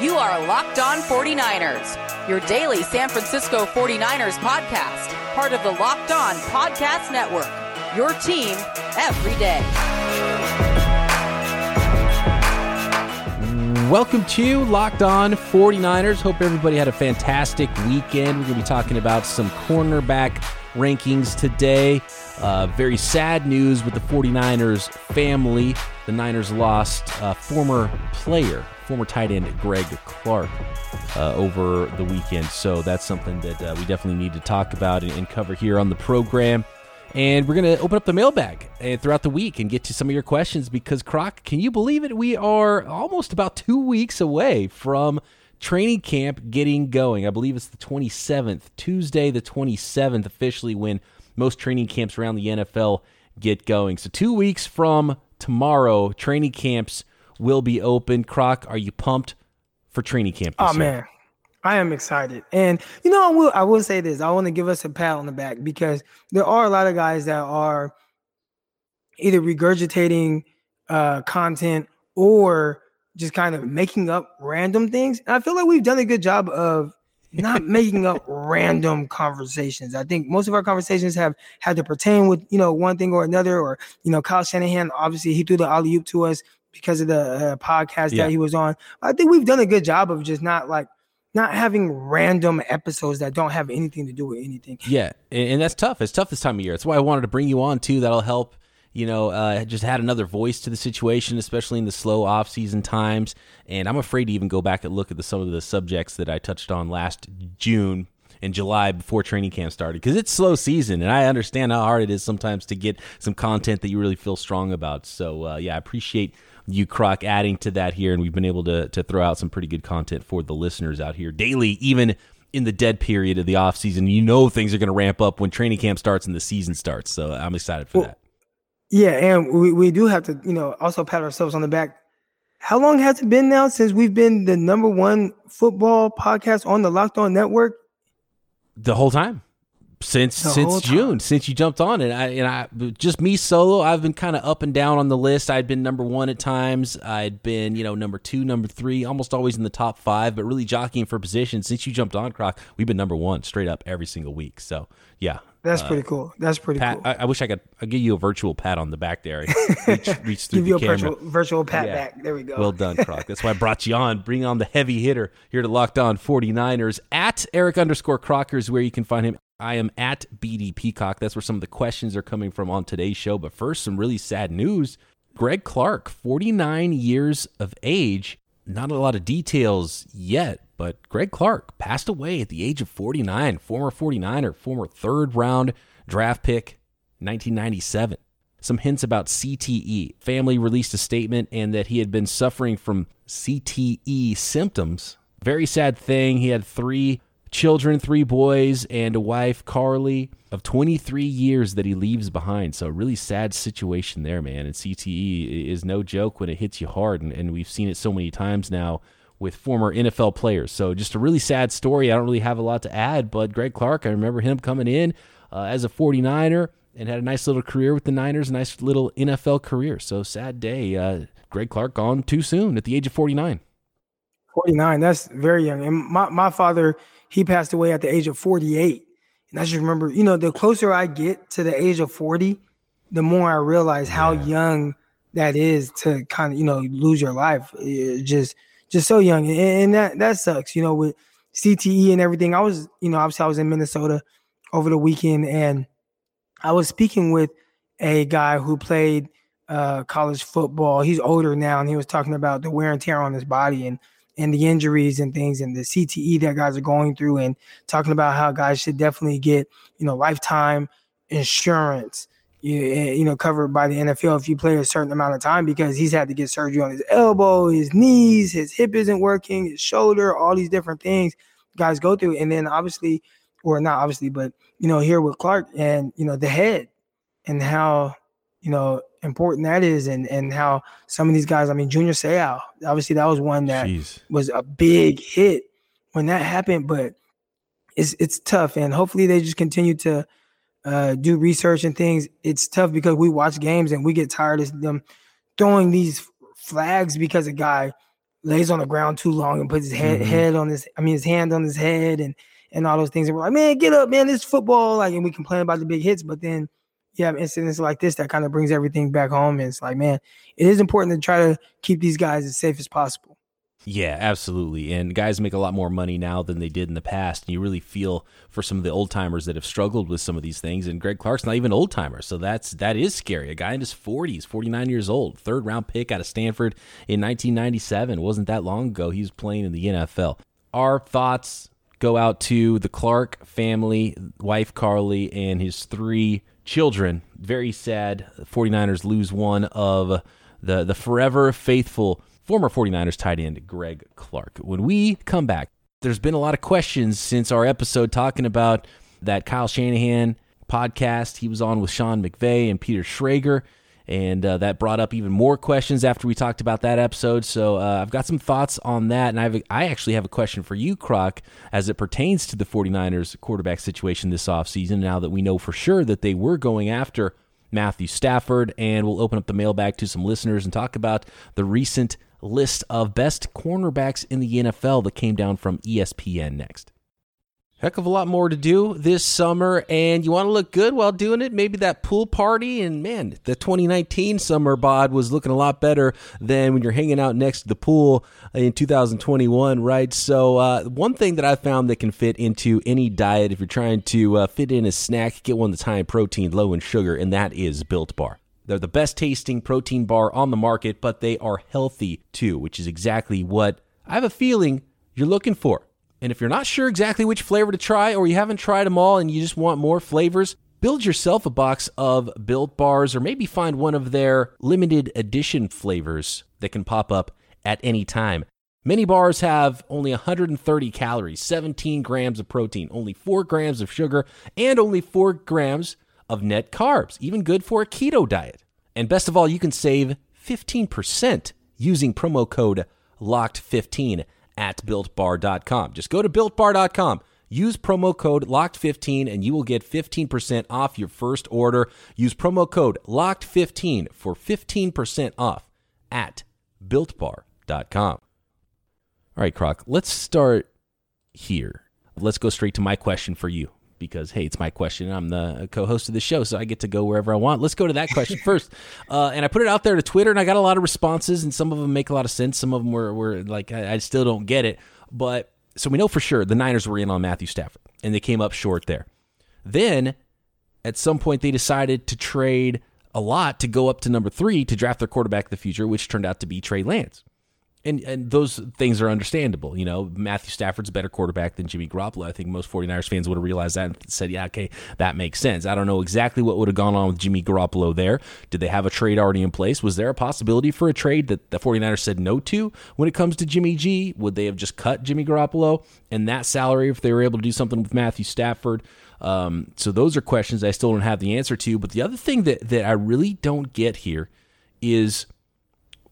You are Locked On 49ers, your daily San Francisco 49ers podcast, part of the Locked On Podcast Network. Your team every day. Welcome to Locked On 49ers. Hope everybody had a fantastic weekend. We're going to be talking about some cornerback rankings today. Uh, very sad news with the 49ers family. The Niners lost a former player, former tight end Greg Clark, uh, over the weekend. So that's something that uh, we definitely need to talk about and, and cover here on the program. And we're going to open up the mailbag uh, throughout the week and get to some of your questions because, Croc, can you believe it? We are almost about two weeks away from training camp getting going. I believe it's the 27th, Tuesday, the 27th, officially when most training camps around the NFL get going. So, two weeks from tomorrow, training camps will be open. Croc, are you pumped for training camp? oh, year? man. I am excited. And, you know, I will, I will say this I want to give us a pat on the back because there are a lot of guys that are either regurgitating uh, content or just kind of making up random things. And I feel like we've done a good job of not making up random conversations. I think most of our conversations have had to pertain with, you know, one thing or another, or, you know, Kyle Shanahan, obviously he threw the alley oop to us because of the uh, podcast yeah. that he was on. I think we've done a good job of just not like, not having random episodes that don't have anything to do with anything. Yeah, and that's tough. It's tough this time of year. That's why I wanted to bring you on too. That'll help you know, uh, just had another voice to the situation, especially in the slow off-season times. And I'm afraid to even go back and look at the, some of the subjects that I touched on last June and July before training camp started because it's slow season, and I understand how hard it is sometimes to get some content that you really feel strong about. So, uh, yeah, I appreciate you, Croc, adding to that here, and we've been able to to throw out some pretty good content for the listeners out here daily, even in the dead period of the off season. You know things are going to ramp up when training camp starts and the season starts. So I'm excited for well, that. Yeah, and we, we do have to, you know, also pat ourselves on the back. How long has it been now since we've been the number one football podcast on the Locked On Network? The whole time since the since June, since you jumped on it. I and I just me solo. I've been kind of up and down on the list. I'd been number one at times. I'd been you know number two, number three, almost always in the top five, but really jockeying for position. Since you jumped on, Croc, we've been number one straight up every single week. So yeah, that's uh, pretty cool. That's pretty pat, cool. I, I, wish I could. I'll give you a virtual pat on the back there. Reach, reach give you a virtual, virtual pat yeah. back. There we go. Well done, Croc. That's why I brought you on. Bring on the heavy hitter here to Locked On 49ers at Eric underscore Crockers, where you can find him. I am at BD Peacock. That's where some of the questions are coming from on today's show. But first, some really sad news. Greg Clark, 49 years of age. Not a lot of details yet, but Greg Clark passed away at the age of 49, former 49er, former third round draft pick, 1997. Some hints about CTE. Family released a statement and that he had been suffering from CTE symptoms. Very sad thing. He had three children, three boys, and a wife, Carly, of 23 years that he leaves behind. So, a really sad situation there, man. And CTE is no joke when it hits you hard. And, and we've seen it so many times now with former NFL players. So just a really sad story. I don't really have a lot to add, but Greg Clark, I remember him coming in uh, as a 49er and had a nice little career with the Niners, a nice little NFL career. So sad day. Uh, Greg Clark gone too soon at the age of 49. 49, that's very young. And my, my father, he passed away at the age of 48. And I just remember, you know, the closer I get to the age of 40, the more I realize how yeah. young that is to kind of, you know, lose your life. It just – just so young, and, and that that sucks. You know, with CTE and everything. I was, you know, obviously I was in Minnesota over the weekend, and I was speaking with a guy who played uh, college football. He's older now, and he was talking about the wear and tear on his body and and the injuries and things and the CTE that guys are going through, and talking about how guys should definitely get you know lifetime insurance you, eh, you know, covered by the NFL if you play a certain amount of time because he's had to get surgery on his elbow, his knees, his hip isn't working, his shoulder, all these different things guys go through. And then obviously, or not obviously, but you know, here with Clark and you know, the head and how, you know, important that is and and how some of these guys, I mean, Junior Seau, obviously that was one that Jeez. was a big hit when that happened, but it's it's tough and hopefully they just continue to uh, do research and things, it's tough because we watch games and we get tired of them throwing these flags because a guy lays on the ground too long and puts his head, mm-hmm. head on his, I mean, his hand on his head and and all those things. And we're like, man, get up, man, this football. Like, and we complain about the big hits, but then you have incidents like this that kind of brings everything back home. And it's like, man, it is important to try to keep these guys as safe as possible. Yeah, absolutely. And guys make a lot more money now than they did in the past. And you really feel for some of the old timers that have struggled with some of these things. And Greg Clark's not even old timer. So that's that is scary. A guy in his 40s, 49 years old, third round pick out of Stanford in 1997. Wasn't that long ago. He was playing in the NFL. Our thoughts go out to the Clark family, wife Carly, and his three children. Very sad. 49ers lose one of the, the forever faithful former 49ers tight end Greg Clark. When we come back, there's been a lot of questions since our episode talking about that Kyle Shanahan podcast he was on with Sean McVay and Peter Schrager. And uh, that brought up even more questions after we talked about that episode. So uh, I've got some thoughts on that. And I've, I actually have a question for you, Croc, as it pertains to the 49ers quarterback situation this offseason, now that we know for sure that they were going after Matthew Stafford. And we'll open up the mailbag to some listeners and talk about the recent list of best cornerbacks in the NFL that came down from ESPN next. Heck of a lot more to do this summer, and you want to look good while doing it. Maybe that pool party, and man, the 2019 summer bod was looking a lot better than when you're hanging out next to the pool in 2021, right? So, uh, one thing that I found that can fit into any diet, if you're trying to uh, fit in a snack, get one that's high in protein, low in sugar, and that is Built Bar. They're the best tasting protein bar on the market, but they are healthy too, which is exactly what I have a feeling you're looking for. And if you're not sure exactly which flavor to try, or you haven't tried them all and you just want more flavors, build yourself a box of built bars, or maybe find one of their limited edition flavors that can pop up at any time. Many bars have only 130 calories, 17 grams of protein, only 4 grams of sugar, and only 4 grams of net carbs, even good for a keto diet. And best of all, you can save 15% using promo code LOCKED15 at builtbar.com. Just go to builtbar.com. Use promo code LOCKED15 and you will get 15% off your first order. Use promo code LOCKED15 for 15% off at builtbar.com. All right, Croc, let's start here. Let's go straight to my question for you because hey, it's my question. I'm the co-host of the show, so I get to go wherever I want. Let's go to that question first. Uh, and I put it out there to Twitter, and I got a lot of responses, and some of them make a lot of sense. Some of them were, were like, I, I still don't get it. But so we know for sure the Niners were in on Matthew Stafford, and they came up short there. Then at some point they decided to trade a lot to go up to number three to draft their quarterback of the future, which turned out to be Trey Lance and and those things are understandable. You know, Matthew Stafford's a better quarterback than Jimmy Garoppolo. I think most 49ers fans would have realized that and said, yeah, okay, that makes sense. I don't know exactly what would have gone on with Jimmy Garoppolo there. Did they have a trade already in place? Was there a possibility for a trade that the 49ers said no to when it comes to Jimmy G? Would they have just cut Jimmy Garoppolo and that salary if they were able to do something with Matthew Stafford? Um, so those are questions I still don't have the answer to. But the other thing that, that I really don't get here is –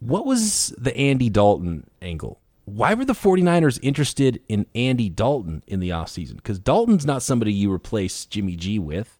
what was the Andy Dalton angle? Why were the 49ers interested in Andy Dalton in the offseason? Because Dalton's not somebody you replace Jimmy G with.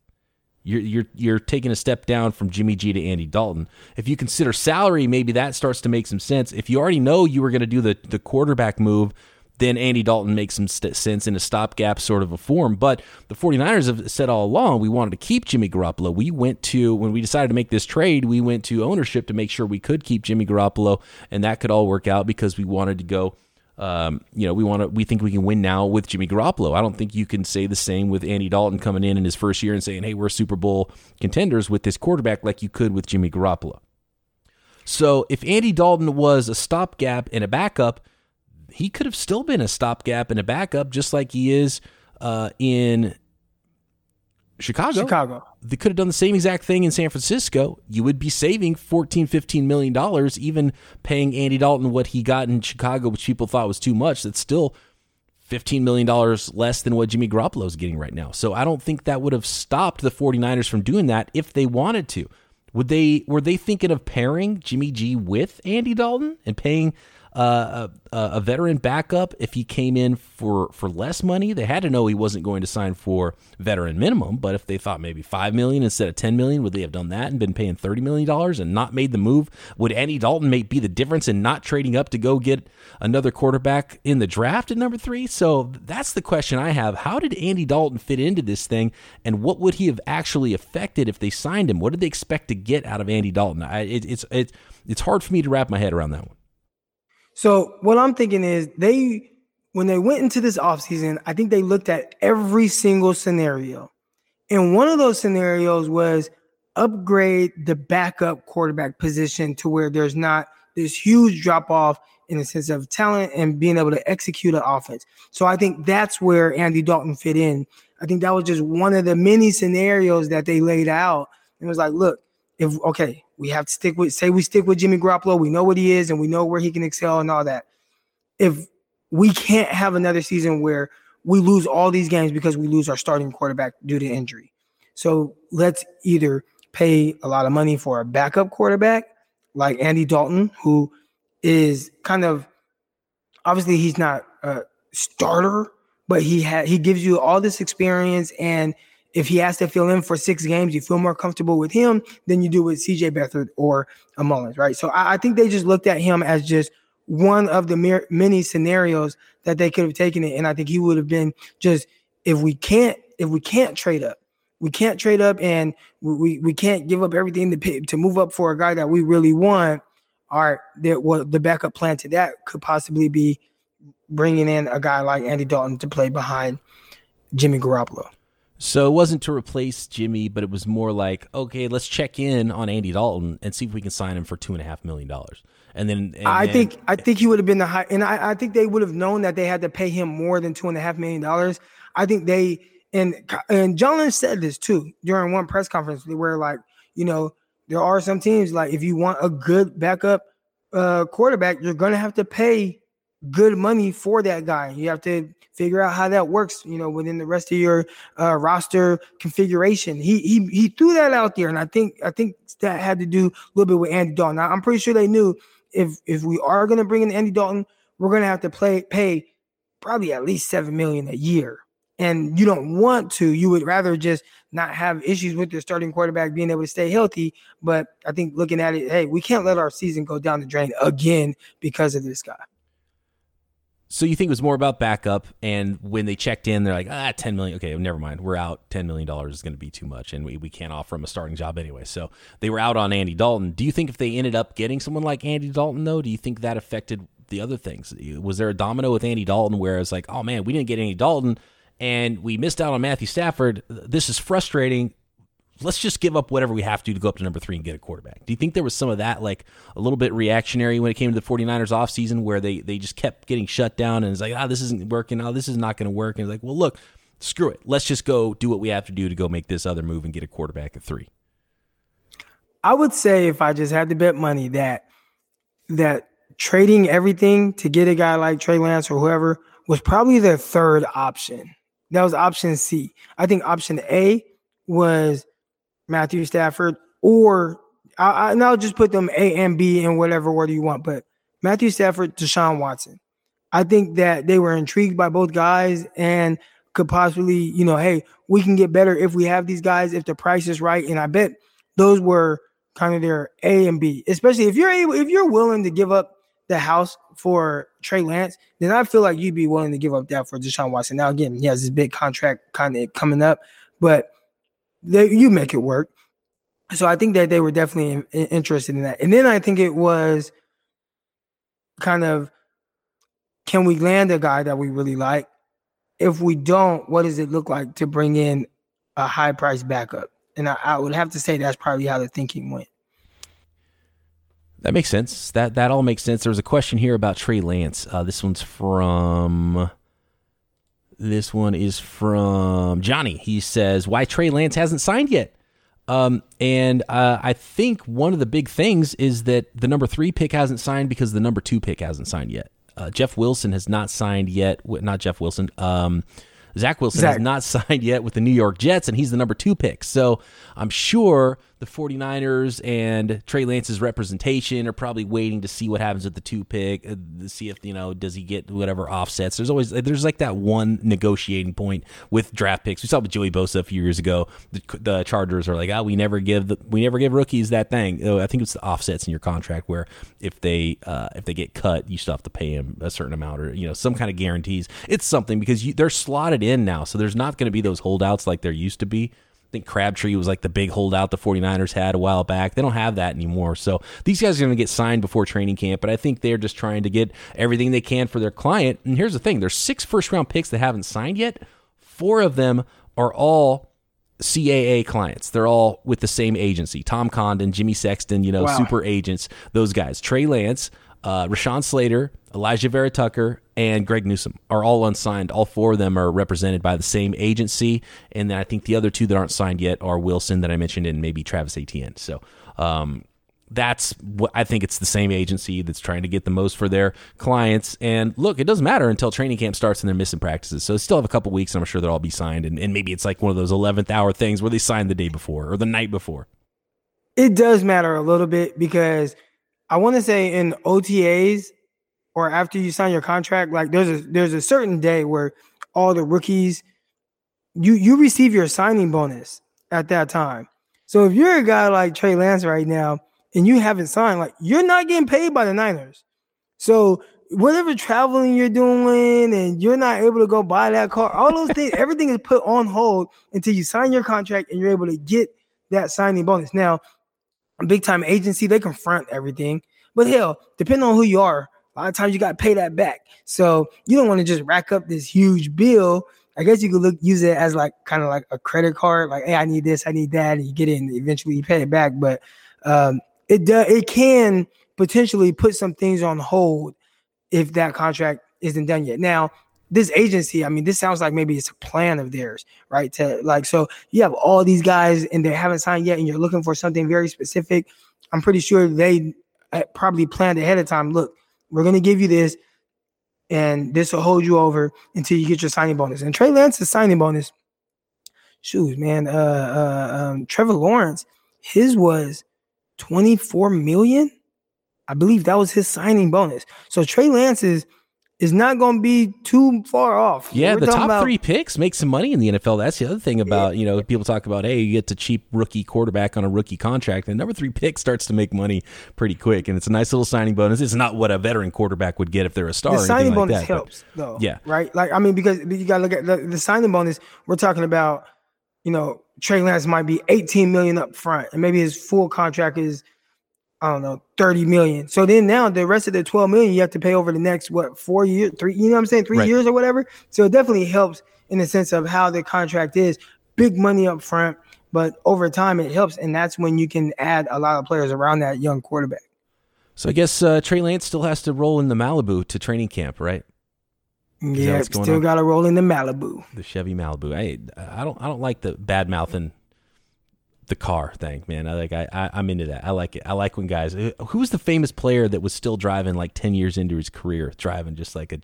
You're, you're, you're taking a step down from Jimmy G to Andy Dalton. If you consider salary, maybe that starts to make some sense. If you already know you were going to do the, the quarterback move then Andy Dalton makes some st- sense in a stopgap sort of a form. But the 49ers have said all along we wanted to keep Jimmy Garoppolo. We went to, when we decided to make this trade, we went to ownership to make sure we could keep Jimmy Garoppolo, and that could all work out because we wanted to go. Um, you know, we want to. We think we can win now with Jimmy Garoppolo. I don't think you can say the same with Andy Dalton coming in in his first year and saying, "Hey, we're Super Bowl contenders with this quarterback," like you could with Jimmy Garoppolo. So, if Andy Dalton was a stopgap and a backup, he could have still been a stopgap and a backup, just like he is uh, in Chicago. Chicago. They could have done the same exact thing in San Francisco. You would be saving 14, 15 million dollars, even paying Andy Dalton what he got in Chicago, which people thought was too much. That's still $15 million less than what Jimmy Garoppolo is getting right now. So I don't think that would have stopped the 49ers from doing that if they wanted to. Would they were they thinking of pairing Jimmy G with Andy Dalton and paying a, a veteran backup if he came in for for less money? They had to know he wasn't going to sign for veteran minimum, but if they thought maybe five million instead of ten million, would they have done that and been paying thirty million dollars and not made the move? Would Andy Dalton make be the difference in not trading up to go get another quarterback in the draft at number three? So that's the question I have. How did Andy Dalton fit into this thing, and what would he have actually affected if they signed him? What did they expect to get out of Andy Dalton? I, it, it's it's it's hard for me to wrap my head around that one. So what I'm thinking is they when they went into this offseason, I think they looked at every single scenario. And one of those scenarios was upgrade the backup quarterback position to where there's not this huge drop off in the sense of talent and being able to execute an offense. So I think that's where Andy Dalton fit in. I think that was just one of the many scenarios that they laid out. And it was like, look, if okay, we have to stick with say we stick with Jimmy Garoppolo, we know what he is and we know where he can excel and all that. If we can't have another season where we lose all these games because we lose our starting quarterback due to injury. So let's either pay a lot of money for a backup quarterback like Andy Dalton, who is kind of obviously he's not a starter, but he he gives you all this experience and if he has to fill in for six games, you feel more comfortable with him than you do with CJ Beathard or a Mullens, right? So I, I, think they just looked at him as just one of the many scenarios that they could have taken it, and I think he would have been just if we can't if we can't trade up, we can't trade up, and we we can't give up everything to pay, to move up for a guy that we really want. All right, well, the backup plan to that could possibly be bringing in a guy like Andy Dalton to play behind Jimmy Garoppolo. So it wasn't to replace Jimmy, but it was more like, okay, let's check in on Andy Dalton and see if we can sign him for two and a half million dollars. And then and I then, think I think he would have been the high, and I, I think they would have known that they had to pay him more than two and a half million dollars. I think they and and John said this too during one press conference where like you know there are some teams like if you want a good backup uh, quarterback, you're gonna have to pay good money for that guy. You have to figure out how that works, you know, within the rest of your uh, roster configuration. He he he threw that out there, and I think I think that had to do a little bit with Andy Dalton. Now, I'm pretty sure they knew if if we are going to bring in Andy Dalton, we're going to have to play pay probably at least seven million a year. And you don't want to. You would rather just not have issues with your starting quarterback being able to stay healthy. But I think looking at it, hey, we can't let our season go down the drain again because of this guy. So you think it was more about backup, and when they checked in, they're like, ah, ten million. Okay, never mind. We're out. Ten million dollars is going to be too much, and we, we can't offer him a starting job anyway. So they were out on Andy Dalton. Do you think if they ended up getting someone like Andy Dalton, though, do you think that affected the other things? Was there a domino with Andy Dalton where it's like, oh man, we didn't get Andy Dalton, and we missed out on Matthew Stafford. This is frustrating let's just give up whatever we have to to go up to number three and get a quarterback. Do you think there was some of that, like a little bit reactionary when it came to the 49ers offseason where they, they just kept getting shut down and it's like, ah, oh, this isn't working. Oh, this is not going to work. And it's like, well, look, screw it. Let's just go do what we have to do to go make this other move and get a quarterback at three. I would say if I just had to bet money that that trading everything to get a guy like Trey Lance or whoever was probably their third option. That was option C. I think option A was Matthew Stafford, or I, I, and I'll just put them A and B in whatever order you want. But Matthew Stafford, Deshaun Watson. I think that they were intrigued by both guys and could possibly, you know, hey, we can get better if we have these guys if the price is right. And I bet those were kind of their A and B, especially if you're able, if you're willing to give up the house for Trey Lance, then I feel they, you make it work. So I think that they were definitely in, interested in that. And then I think it was kind of can we land a guy that we really like? If we don't, what does it look like to bring in a high price backup? And I, I would have to say that's probably how the thinking went. That makes sense. That that all makes sense. There was a question here about Trey Lance. Uh, this one's from this one is from Johnny. He says, Why Trey Lance hasn't signed yet? Um, and uh, I think one of the big things is that the number three pick hasn't signed because the number two pick hasn't signed yet. Uh, Jeff Wilson has not signed yet. Not Jeff Wilson. Um, Zach Wilson Zach. has not signed yet with the New York Jets, and he's the number two pick. So I'm sure the 49ers and Trey Lance's representation are probably waiting to see what happens with the two pick, uh, to see if, you know, does he get whatever offsets. There's always, there's like that one negotiating point with draft picks. We saw with Joey Bosa a few years ago. The, the Chargers are like, oh, we never give the, we never give rookies that thing. Oh, I think it's the offsets in your contract where if they, uh, if they get cut, you still have to pay them a certain amount or, you know, some kind of guarantees. It's something because you, they're slotted in now. So there's not going to be those holdouts like there used to be. I think Crabtree was like the big holdout the 49ers had a while back. They don't have that anymore. So these guys are going to get signed before training camp, but I think they're just trying to get everything they can for their client. And here's the thing there's six first round picks that haven't signed yet. Four of them are all CAA clients. They're all with the same agency. Tom Condon, Jimmy Sexton, you know, Wow. super agents, those guys. Trey Lance, uh, Rashawn Slater, Alijah Vera-Tucker, and Greg Newsome are all unsigned. All four of them are represented by the same agency. And then I think the other two that aren't signed yet are Wilson that I mentioned and maybe Travis Etienne. So um, that's what I think it's the same agency that's trying to get the most for their clients. And look, it doesn't matter until training camp starts and they're missing practices. So still have a couple weeks and I'm sure they'll all be signed. And, and maybe it's like one of those 11th hour things where they signed the day before or the night before. It does matter a little bit because I want to say in OTAs or after you sign your contract, like there's a there's a certain day where all the rookies you you receive your signing bonus at that time. So if you're a guy like Trey Lance right now and you haven't signed, like you're not getting paid by the Niners. So whatever traveling you're doing and you're not able to go buy that car, all those things, everything is put on hold until you sign your contract and you're able to get that signing bonus. Now, big time agency, they confront everything. But hell, depending on who you are, a lot of times you got to pay that back. So you don't want to just rack up this huge bill. I guess you could look use it as like kind of like a credit card, like, hey, I need this, I need that, and you get it and eventually you pay it back. But um, it does it can potentially put some things on hold if that contract isn't done yet. Now, this agency, I mean, this sounds like maybe it's a plan of theirs, right? To like, so you have all these guys and they haven't signed yet, and you're looking for something very specific. I'm pretty sure they uh, probably planned ahead of time. Look, we're gonna give you this, and this will hold you over until you get your signing bonus. And Trey Lance's signing bonus, shoes, man, uh, uh, um, Trevor Lawrence, his was 24 million. I believe that was his signing bonus. So Trey Lance's is not going to be too far off. Yeah, We're the top about- three picks make some money in the NFL. That's the other thing about, you know, people talk about, hey, you get to cheap rookie quarterback on a rookie contract. And number three pick starts to make money pretty quick. And it's a nice little signing bonus. It's not what a veteran quarterback would get if they're a star The signing like bonus that. but- helps, though. Yeah. Right. Like I mean, because you got to look at the, the signing bonus. We're talking about, you know, Trey Lance might be 18 million up front, and maybe his full contract is, I don't know, 30 million. So then now the rest of the 12 million you have to pay over the next what four years, three, you know what I'm saying, three Right. years or whatever. So it definitely helps in the sense of how the contract is. Big money up front, but over time it helps, and that's when you can add a lot of players around that young quarterback. So I guess uh, Trey Lance still has to roll in the Malibu to training camp, right? Yeah, still got to roll in the Malibu. The Chevy Malibu. I I don't I don't like the bad mouthing the car thing, man. I like I, I I'm into that. I like it. I like when guys. Who was the famous player that was still driving like ten years into his career, driving just like a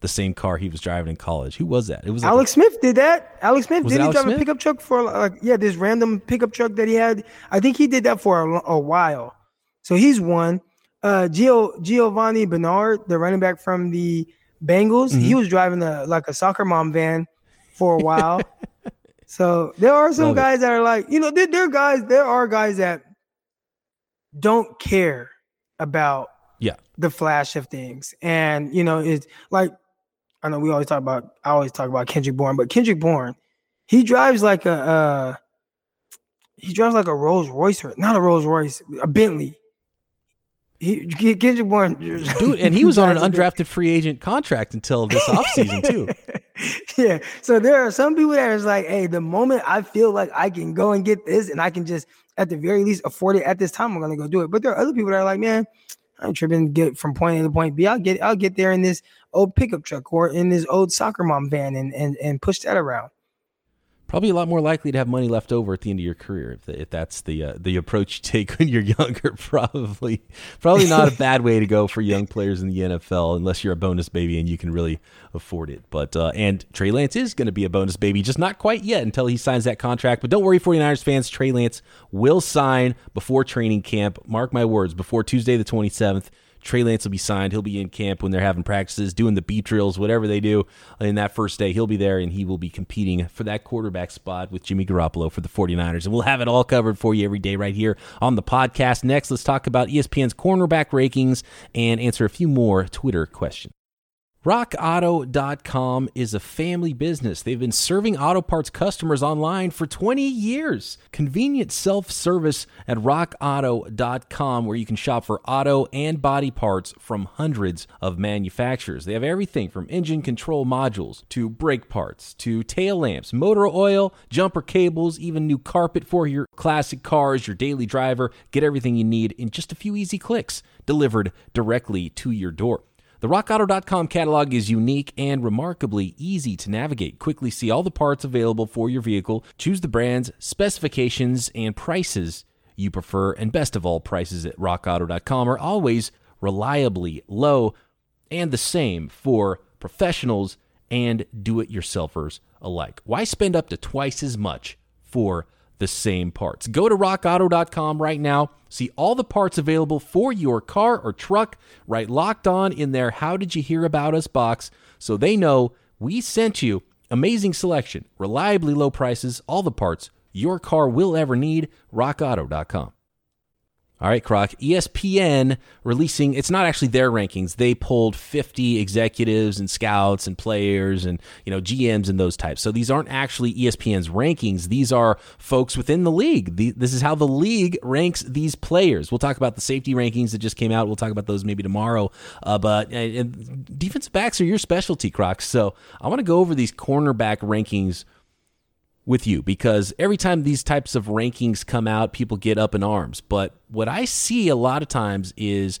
the same car he was driving in college? Who was that? It was like Alex Smith did that. Alex Smith did he Alex drive Smith? a pickup truck for like yeah this random pickup truck that he had? I think he did that for a, a while. So he's one. Uh, Gio Giovanni Bernard, the running back from the Bengals, Mm-hmm. he was driving a like a soccer mom van for a while. so there are some Love it. guys that are like you know there, there are guys there are guys that don't care about yeah. the flash of things. And you know, it's like I know we always talk about I always talk about Kendrick Bourne, but Kendrick Bourne, he drives like a uh he drives like a Rolls Royce or not a Rolls Royce, a Bentley. He Bourne Dude, and he was on an drives a Bentley. undrafted free agent contract until this offseason too. yeah. So there are some people that is like, hey, the moment I feel like I can go and get this and I can just at the very least afford it at this time, I'm gonna go do it. But there are other people that are like, man, I'm tripping get from point A to point B. I'll get I'll get there in this old pickup truck or in this old soccer mom van and and, and push that around. Probably a lot more likely to have money left over at the end of your career if, that's the uh, the approach you take when you're younger. Probably, probably not a bad way to go for young players in the NFL, unless you're a bonus baby and you can really afford it. But uh, and Trey Lance is going to be a bonus baby, just not quite yet until he signs that contract. But don't worry, 49ers fans, Trey Lance will sign before training camp. Mark my words, before Tuesday the 27th. Trey Lance will be signed. He'll be in camp when they're having practices, doing the beat drills, whatever they do. In that first day, he'll be there and he will be competing for that quarterback spot with Jimmy Garoppolo for the 49ers. And we'll have it all covered for you every day right here on the podcast. Next, let's talk about ESPN's cornerback rankings and answer a few more Twitter questions. RockAuto.com is a family business. They've been serving auto parts customers online for 20 years. Convenient self service at RockAuto.com, where you can shop for auto and body parts from hundreds of manufacturers. They have everything from engine control modules to brake parts to tail lamps, motor oil, jumper cables, even new carpet for your classic cars, your daily driver. Get everything you need in just a few easy clicks, delivered directly to your door. The RockAuto.com catalog is unique and remarkably easy to navigate. Quickly see all the parts available for your vehicle, choose the brands, specifications, and prices you prefer, and best of all, prices at RockAuto.com are always reliably low and the same for professionals and do it yourselfers alike. Why spend up to twice as much for the same parts? Go to rockauto.com right now See all the parts available for your car or truck right locked on in their How Did You Hear About Us box so they know we sent you. Amazing selection, reliably low prices, all the parts your car will ever need. RockAuto.com. All right, Croc. ESPN releasing, it's not actually their rankings. They polled 50 executives and scouts and players and, you know, GMs and those types. So these aren't actually ESPN's rankings. These are folks within the league. The, this is how the league ranks these players. We'll talk about the safety rankings that just came out. We'll talk about those maybe tomorrow. Uh, but uh, defensive backs are your specialty, Crocs. So I want to go over these cornerback rankings with you because every time these types of rankings come out, people get up in arms. But what I see a lot of times is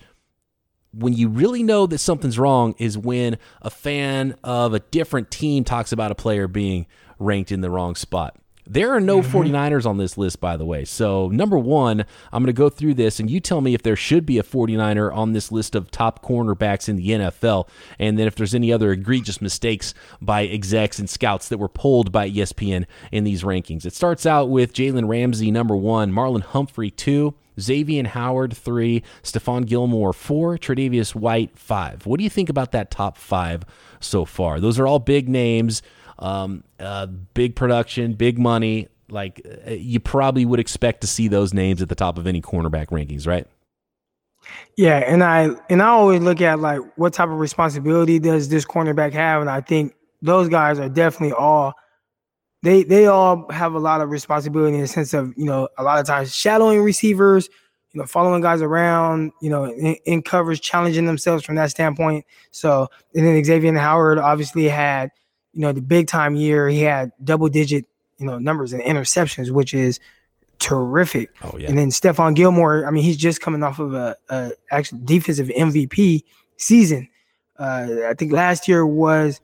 when you really know that something's wrong is when a fan of a different team talks about a player being ranked in the wrong spot. There are no mm-hmm. 49ers on this list, by the way. So, number one, I'm going to go through this and you tell me if there should be a 49er on this list of top cornerbacks in the NFL. And then if there's any other egregious mistakes by execs and scouts that were polled by ESPN in these rankings. It starts out with Jalen Ramsey, number one, Marlon Humphrey, two. Xavier Howard, three. Stephon Gilmore, four. Tre'Davious White, five. What do you think about that top five so far? Those are all big names. Um, uh, big production, big money. Like uh, you probably would expect to see those names at the top of any cornerback rankings, right? Yeah, and I and I always look at like what type of responsibility does this cornerback have, and I think those guys are definitely all they they all have a lot of responsibility in the sense of you know a lot of times shadowing receivers, you know following guys around, you know in, in coverage, challenging themselves from that standpoint. So and then Xavier Howard obviously had you know, the big time year, he had double digit, you know, numbers and interceptions, which is terrific. Oh, yeah. And then Stephon Gilmore, I mean, he's just coming off of a, a actual defensive MVP season. Uh, I think last year was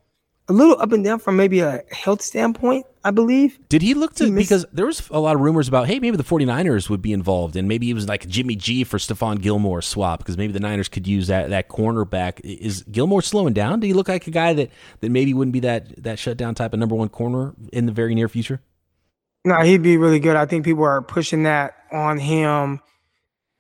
a little up and down from maybe a health standpoint, I believe. Did he look to he because there was a lot of rumors about hey maybe the 49ers would be involved and maybe it was like Jimmy G for Stephon Gilmore swap because maybe the Niners could use that that cornerback. Is Gilmore slowing down? Do he look like a guy that that maybe wouldn't be that that shutdown type of number one corner in the very near future? No, he'd be really good. I think people are pushing that on him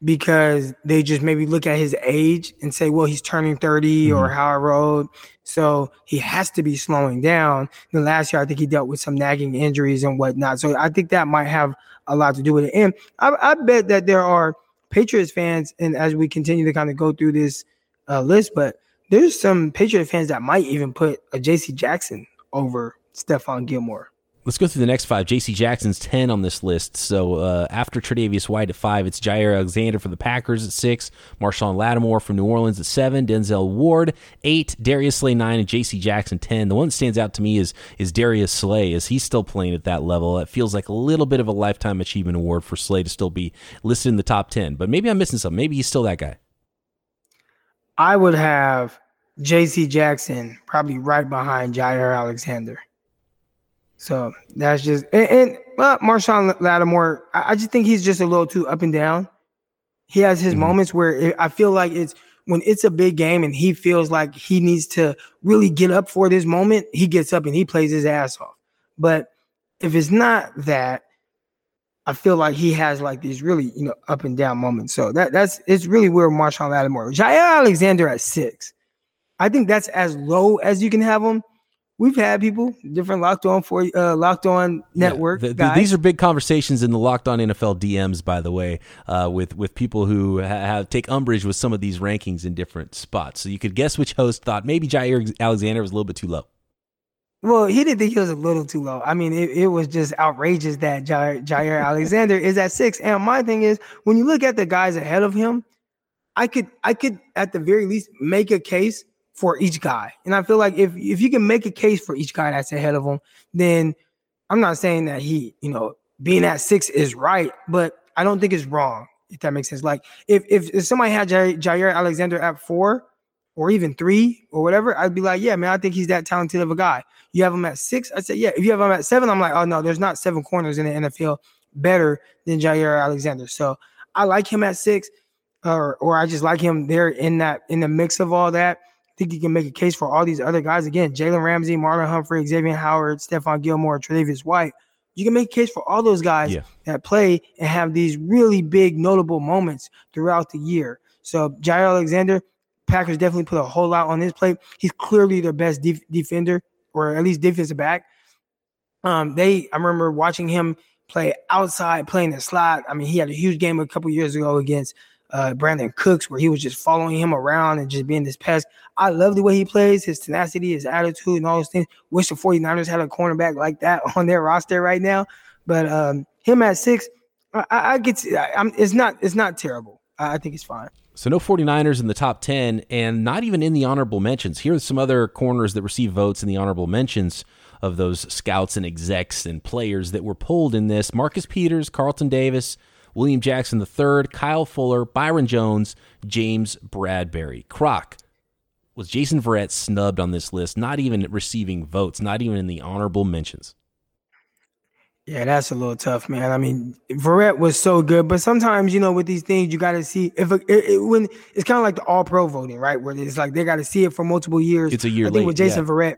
because they just maybe look at his age and say, well, he's turning 30 mm-hmm. or how I rode. So he has to be slowing down. And last year, I think he dealt with some nagging injuries and whatnot. So I think that might have a lot to do with it. And I, I bet that there are Patriots fans, and as we continue to kind of go through this uh, list, but there's some Patriot fans that might even put a JC Jackson over Stephon Gilmore. Let's go through the next five. J.C. Jackson's ten on this list. So uh, after Tre'Davious White at five, it's Jaire Alexander for the Packers at six, Marshon Lattimore from New Orleans at seven, Denzel Ward eight, Darius Slay nine, and J.C. Jackson ten. The one that stands out to me is is Darius Slay. Is he still playing at that level? It feels like a little bit of a lifetime achievement award for Slay to still be listed in the top ten. But maybe I'm missing something. Maybe he's still that guy. I would have J.C. Jackson probably right behind Jaire Alexander. So that's just and, and well, Marshon Lattimore. I, I, just think he's just a little too up and down. He has his mm-hmm. moments where it, I feel like it's when it's a big game and he feels like he needs to really get up for this moment. He gets up and he plays his ass off. But if it's not that, I feel like he has like these really, you know, up and down moments. So that that's it's really where Marshon Lattimore, Jaire Alexander at six. I think that's as low as you can have him. We've had people different locked on for uh, locked on network. Yeah, the, the, these are big conversations in the locked on NFL DMs, by the way, uh, with with people who have take umbrage with some of these rankings in different spots. So you could guess which host thought maybe Jaire Alexander was a little bit too low. Well, he didn't think he was a little too low. I mean, it, it was just outrageous that Jair, Jaire Alexander is at six. And my thing is, when you look at the guys ahead of him, I could, I could at the very least make a case for each guy. And I feel like if if you can make a case for each guy that's ahead of him, then I'm not saying that he, you know, being at six is right, but I don't think it's wrong. If that makes sense. Like if if, if somebody had Jaire, Jaire Alexander at four, or even three or whatever, I'd be like, yeah, man, I think he's that talented of a guy. You have him at six, I say, yeah. If you have him at seven, I'm like, oh no, there's not seven corners in the NFL better than Jaire Alexander. So I like him at six, or or I just like him there in that in the mix of all that. Think you can make a case for all these other guys. Again, Jalen Ramsey, Marlon Humphrey, Xavier Howard, Stephon Gilmore, Tre'Davious White. You can make a case for all those guys yeah. that play and have these really big, notable moments throughout the year. So Jaire Alexander, Packers definitely put a whole lot on his plate. He's clearly their best def- defender, or at least defensive back. Um, they I remember watching him play outside, playing the slot. I mean, he had a huge game a couple years ago against uh, Brandin Cooks, where he was just following him around and just being this pest. I love the way he plays, his tenacity, his attitude, and all those things. Wish the 49ers had a cornerback like that on their roster right now. But um, him at six, I, I get I, it's not it's not terrible. I, I think it's fine. So no 49ers in the top 10 and not even in the honorable mentions. Here are some other corners that receive votes in the honorable mentions of those scouts and execs and players that were polled in this. Marcus Peters, Carlton Davis, William Jackson III, Kyle Fuller, Byron Jones, James Bradberry. Croc, was Jason Verrett snubbed on this list, not even receiving votes, not even in the honorable mentions? Yeah, that's a little tough, man. I mean, Verrett was so good, but sometimes you know with these things you got to see if it, it, when it's kind of like the All Pro voting, right? Where it's like they got to see it for multiple years. It's a year. I think late, with Jason yeah. Verrett,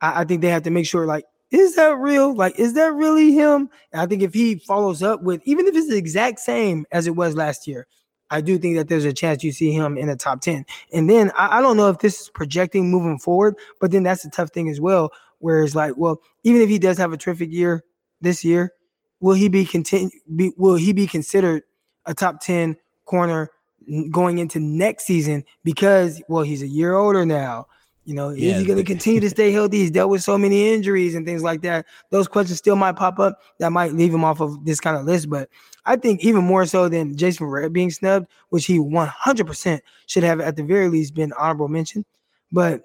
I, I, think they have to make sure like is that real? Like, is that really him? And I think if he follows up with even if it's the exact same as it was last year, I do think that there's a chance you see him in the top ten. And then I, I don't know if this is projecting moving forward, but then that's a tough thing as well. Where it's like, well, even if he does have a terrific year this year, will he be continue? Be, will he be considered a top ten corner going into next season? Because well, he's a year older now. You know, yeah, is he going to continue to stay healthy? He's dealt with so many injuries and things like that. Those questions still might pop up that might leave him off of this kind of list. But I think even more so than Jason Verrett being snubbed, which he 100% should have at the very least been honorable mention. But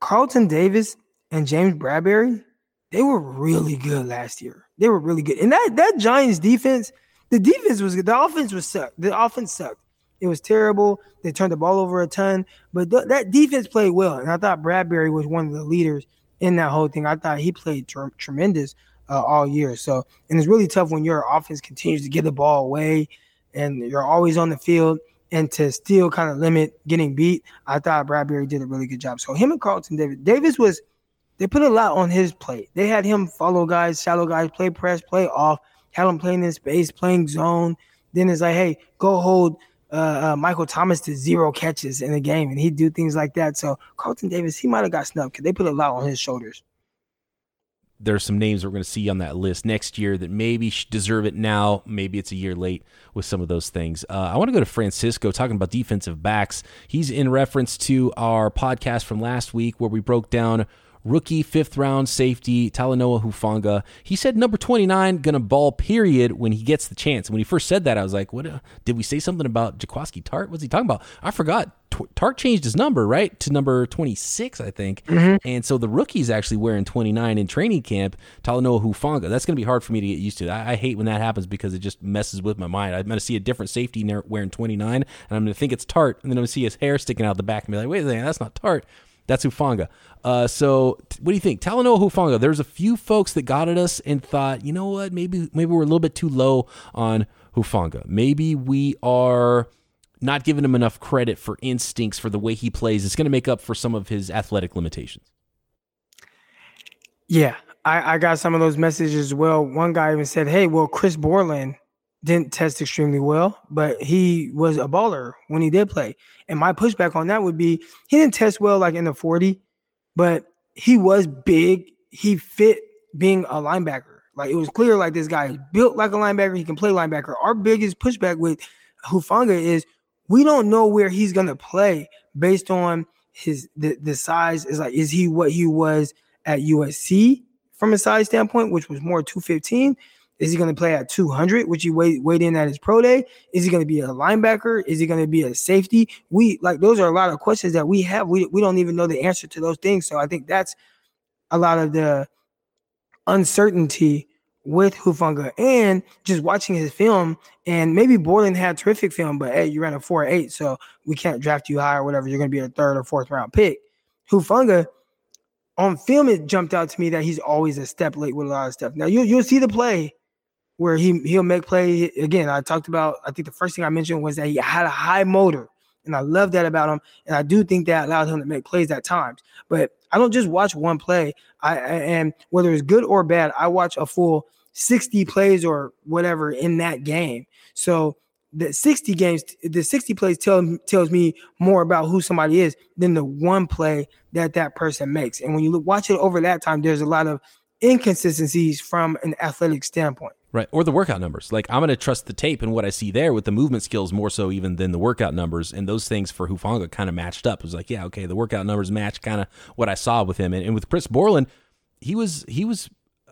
Carlton Davis and James Bradberry, they were really good last year. They were really good. And that that Giants defense, the defense was good. The offense was sucked. The offense sucked. It was terrible. They turned the ball over a ton, but th- that defense played well. And I thought Bradberry was one of the leaders in that whole thing. I thought he played tr- tremendous uh, all year. So, and it's really tough when your offense continues to get the ball away and you're always on the field and to still kind of limit getting beat. I thought Bradberry did a really good job. So him and Carlton Davis, Davis was – they put a lot on his plate. They had him follow guys, shallow guys, play press, play off, had him playing in space, playing zone. Then it's like, hey, go hold uh, uh, Michael Thomas to zero catches in a game, and he'd do things like that. So Carlton Davis, he might have got snubbed because they put a lot on his shoulders. There's some names we're going to see on that list next year that maybe deserve it now. Maybe it's a year late with some of those things. Uh, I want to go to Francisco talking about defensive backs. He's in reference to our podcast from last week where we broke down rookie fifth round safety Talanoa Hufanga. He said number 29 gonna ball period when he gets the chance. And when he first said that, I was like, what uh, did we say something about Jaquiski Tartt? What's he talking about? I forgot. Tartt changed his number, right? To number 26, I think. Mm-hmm. And so the rookie's actually wearing 29 in training camp, Talanoa Hufanga. That's going to be hard for me to get used to. I, I, hate when that happens because it just messes with my mind. I'm going to see a different safety wearing 29, and I'm going to think it's Tartt, and then I'm going to see his hair sticking out the back and be like, wait a second, that's not Tartt. That's Hufanga. Uh, so what do you think? Talanoa Hufanga. There's a few folks that got at us and thought, you know what, maybe maybe we're a little bit too low on Hufanga. Maybe we are not giving him enough credit for instincts for the way he plays. It's going to make up for some of his athletic limitations. Yeah, I, I got some of those messages as well. One guy even said, "Hey, well, Chris Borland didn't test extremely well, but he was a baller when he did play." And my pushback on that would be, he didn't test well like in the forty, but he was big. He fit being a linebacker. Like it was clear, like this guy is built like a linebacker. He can play linebacker. Our biggest pushback with Hufanga is we don't know where he's gonna play based on his the, the size. Is like, is he what he was at USC? from a size standpoint, which was more 215? Is he going to play at 200, which he weighed, weighed in at his pro day? Is he going to be a linebacker? Is he going to be a safety? We like those are a lot of questions that we have. We, we don't even know the answer to those things. So I think that's a lot of the uncertainty with Hufanga and just watching his film. And maybe Borland had terrific film, but hey, you ran a 4 8, so we can't draft you high or whatever. You're going to be a third or fourth round pick. Hufanga, on film, it jumped out to me that he's always a step late with a lot of stuff. Now you you'll see the play where he he'll make play again. I talked about. I think the first thing I mentioned was that he had a high motor, and I love that about him. And I do think that allowed him to make plays at times. But I don't just watch one play. I and whether it's good or bad, I watch a full sixty plays or whatever in that game. So the 60 games, the 60 plays tell, tells me more about who somebody is than the one play that that person makes. And when you look, watch it over that time, there's a lot of inconsistencies from an athletic standpoint. Right. Or the workout numbers. Like I'm going to trust the tape and what I see there with the movement skills more so even than the workout numbers. And those things for Hufanga kind of matched up. It was like, yeah, okay, the workout numbers match kind of what I saw with him. And, and with Chris Borland, he was he was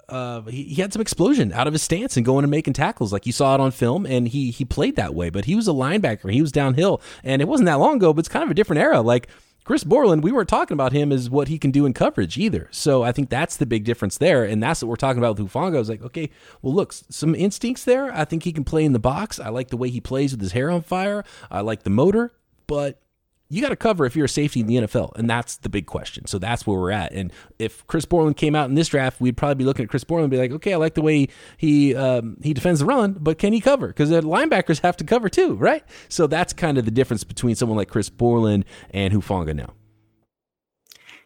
uh, he, he, had some explosion out of his stance and going and making tackles like you saw it on film and he he played that way but he was a linebacker he was downhill and it wasn't that long ago but it's kind of a different era like Chris Borland, we weren't talking about him as what he can do in coverage either. So I think that's the big difference there. And that's what we're talking about with Hufanga. I was like, okay, well, look, some instincts there. I think he can play in the box. I like the way he plays with his hair on fire. I like the motor, but you got to cover if you're a safety in the NFL, and that's the big question. So that's where we're at. And if Chris Borland came out in this draft, we'd probably be looking at Chris Borland and be like, okay, I like the way he um, he defends the run, but can he cover? Because the linebackers have to cover too, right? So that's kind of the difference between someone like Chris Borland and Hufanga now.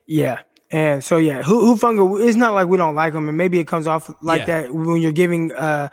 Yeah, and so yeah, Hufanga. It's not like we don't like him, and maybe it comes off like yeah. that when you're giving uh,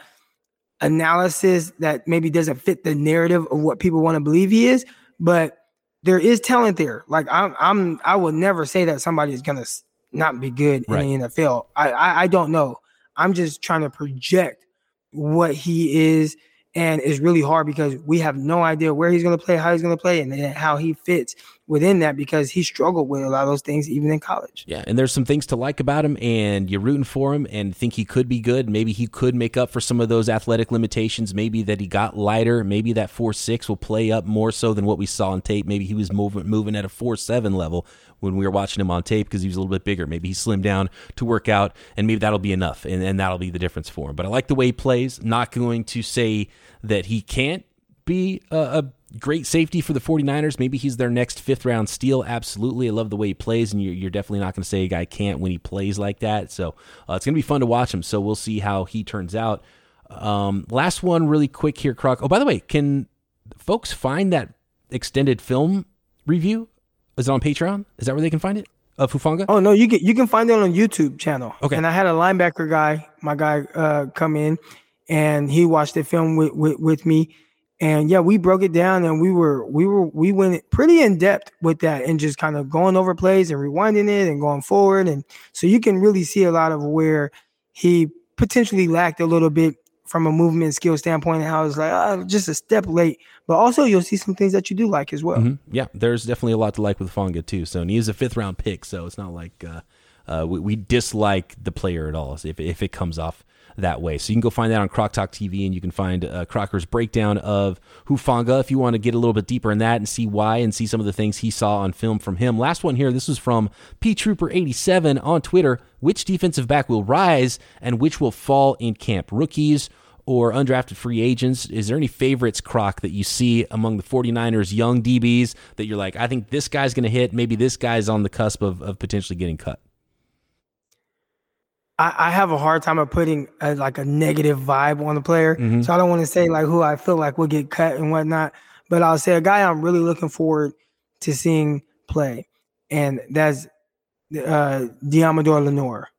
analysis that maybe doesn't fit the narrative of what people want to believe he is, but there is talent there. Like I'm, I'm, I would never say that somebody is gonna not be good right. in the NFL. I, I, I don't know. I'm just trying to project what he is and it's really hard because we have no idea where he's going to play, how he's going to play, and how he fits within that because he struggled with a lot of those things even in college. Yeah, and there's some things to like about him, and you're rooting for him and think he could be good. Maybe he could make up for some of those athletic limitations. Maybe that he got lighter. Maybe that four six will play up more so than what we saw on tape. Maybe he was moving moving at a four seven level when we were watching him on tape because he was a little bit bigger. Maybe he slimmed down to work out, and maybe that'll be enough, and, and that'll be the difference for him. But I like the way he plays. Not going to say that he can't be a, a, great safety for the 49ers. Maybe he's their next fifth round steal. Absolutely. I love the way he plays, and you're, you're definitely not going to say a guy can't when he plays like that. So uh, it's going to be fun to watch him. So we'll see how he turns out. Um, last one, really quick here, Croc. Oh, by the way, can folks find that extended film review? Is it on Patreon? Is that where they can find it? Of Hufanga? Oh no, you can you can find it on YouTube channel. Okay. And I had a linebacker guy, my guy, uh, come in and he watched the film with, with, with me and yeah we broke it down and we were we were we went pretty in depth with that and just kind of going over plays and rewinding it and going forward and so you can really see a lot of where he potentially lacked a little bit from a movement skill standpoint and how it's like oh, just a step late. But also you'll see some things that you do like as well. Mm-hmm. yeah there's definitely a lot to like with Fonga too. So and he's a fifth round pick so it's not like uh, uh, we, we, dislike the player at all if, if it comes off that way. So you can go find that on Croc Talk TV, and you can find uh, Crocker's breakdown of Hufanga if you want to get a little bit deeper in that and see why and see some of the things he saw on film from him. Last one here. This was from P Trooper 87 on Twitter. Which defensive back will rise and which will fall in camp? Rookies or undrafted free agents, is there any favorites, Croc, that you see among the 49ers young DBs that you're like, I think this guy's going to hit, maybe this guy's on the cusp of, of potentially getting cut? I, I have a hard time of putting a, like a negative vibe on the player. Mm-hmm. So I don't want to say like who I feel like will get cut and whatnot. But I'll say a guy I'm really looking forward to seeing play, and that's uh, Deommodore Lenoir.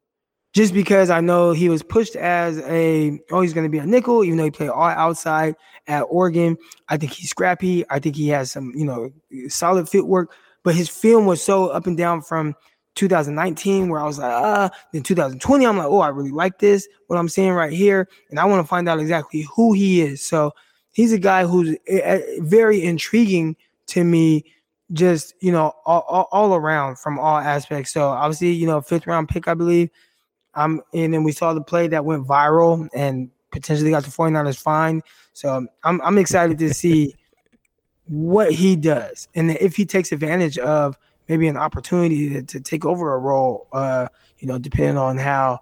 Just because I know he was pushed as a oh he's going to be a nickel, even though he played all outside at Oregon. I think he's scrappy. I think he has some you know solid footwork, but his film was so up and down from 2019 where I was like, ah, then 2020, I'm like, oh, I really like this, what I'm seeing right here. And I want to find out exactly who he is. So he's a guy who's eh, eh, very intriguing to me, just, you know, all, all, all around from all aspects. So obviously, you know, fifth round pick, I believe. I'm and then we saw the play that went viral and potentially got the 49ers fine. So I'm I'm excited to see what he does and if he takes advantage of maybe an opportunity to, to take over a role, uh, you know, depending on how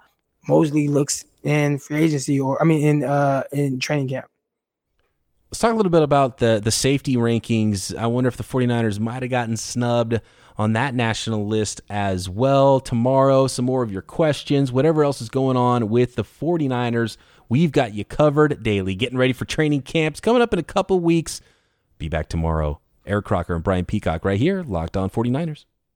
Moseley looks in free agency or I mean in uh in training camp. Let's talk a little bit about the the safety rankings. I wonder if the 49ers might have gotten snubbed on that national list as well. Tomorrow, some more of your questions, whatever else is going on with the 49ers, we've got you covered daily. Getting ready for training camps coming up in a couple weeks. Be back tomorrow Eric Crocker and Brian Peacock right here, Locked On 49ers.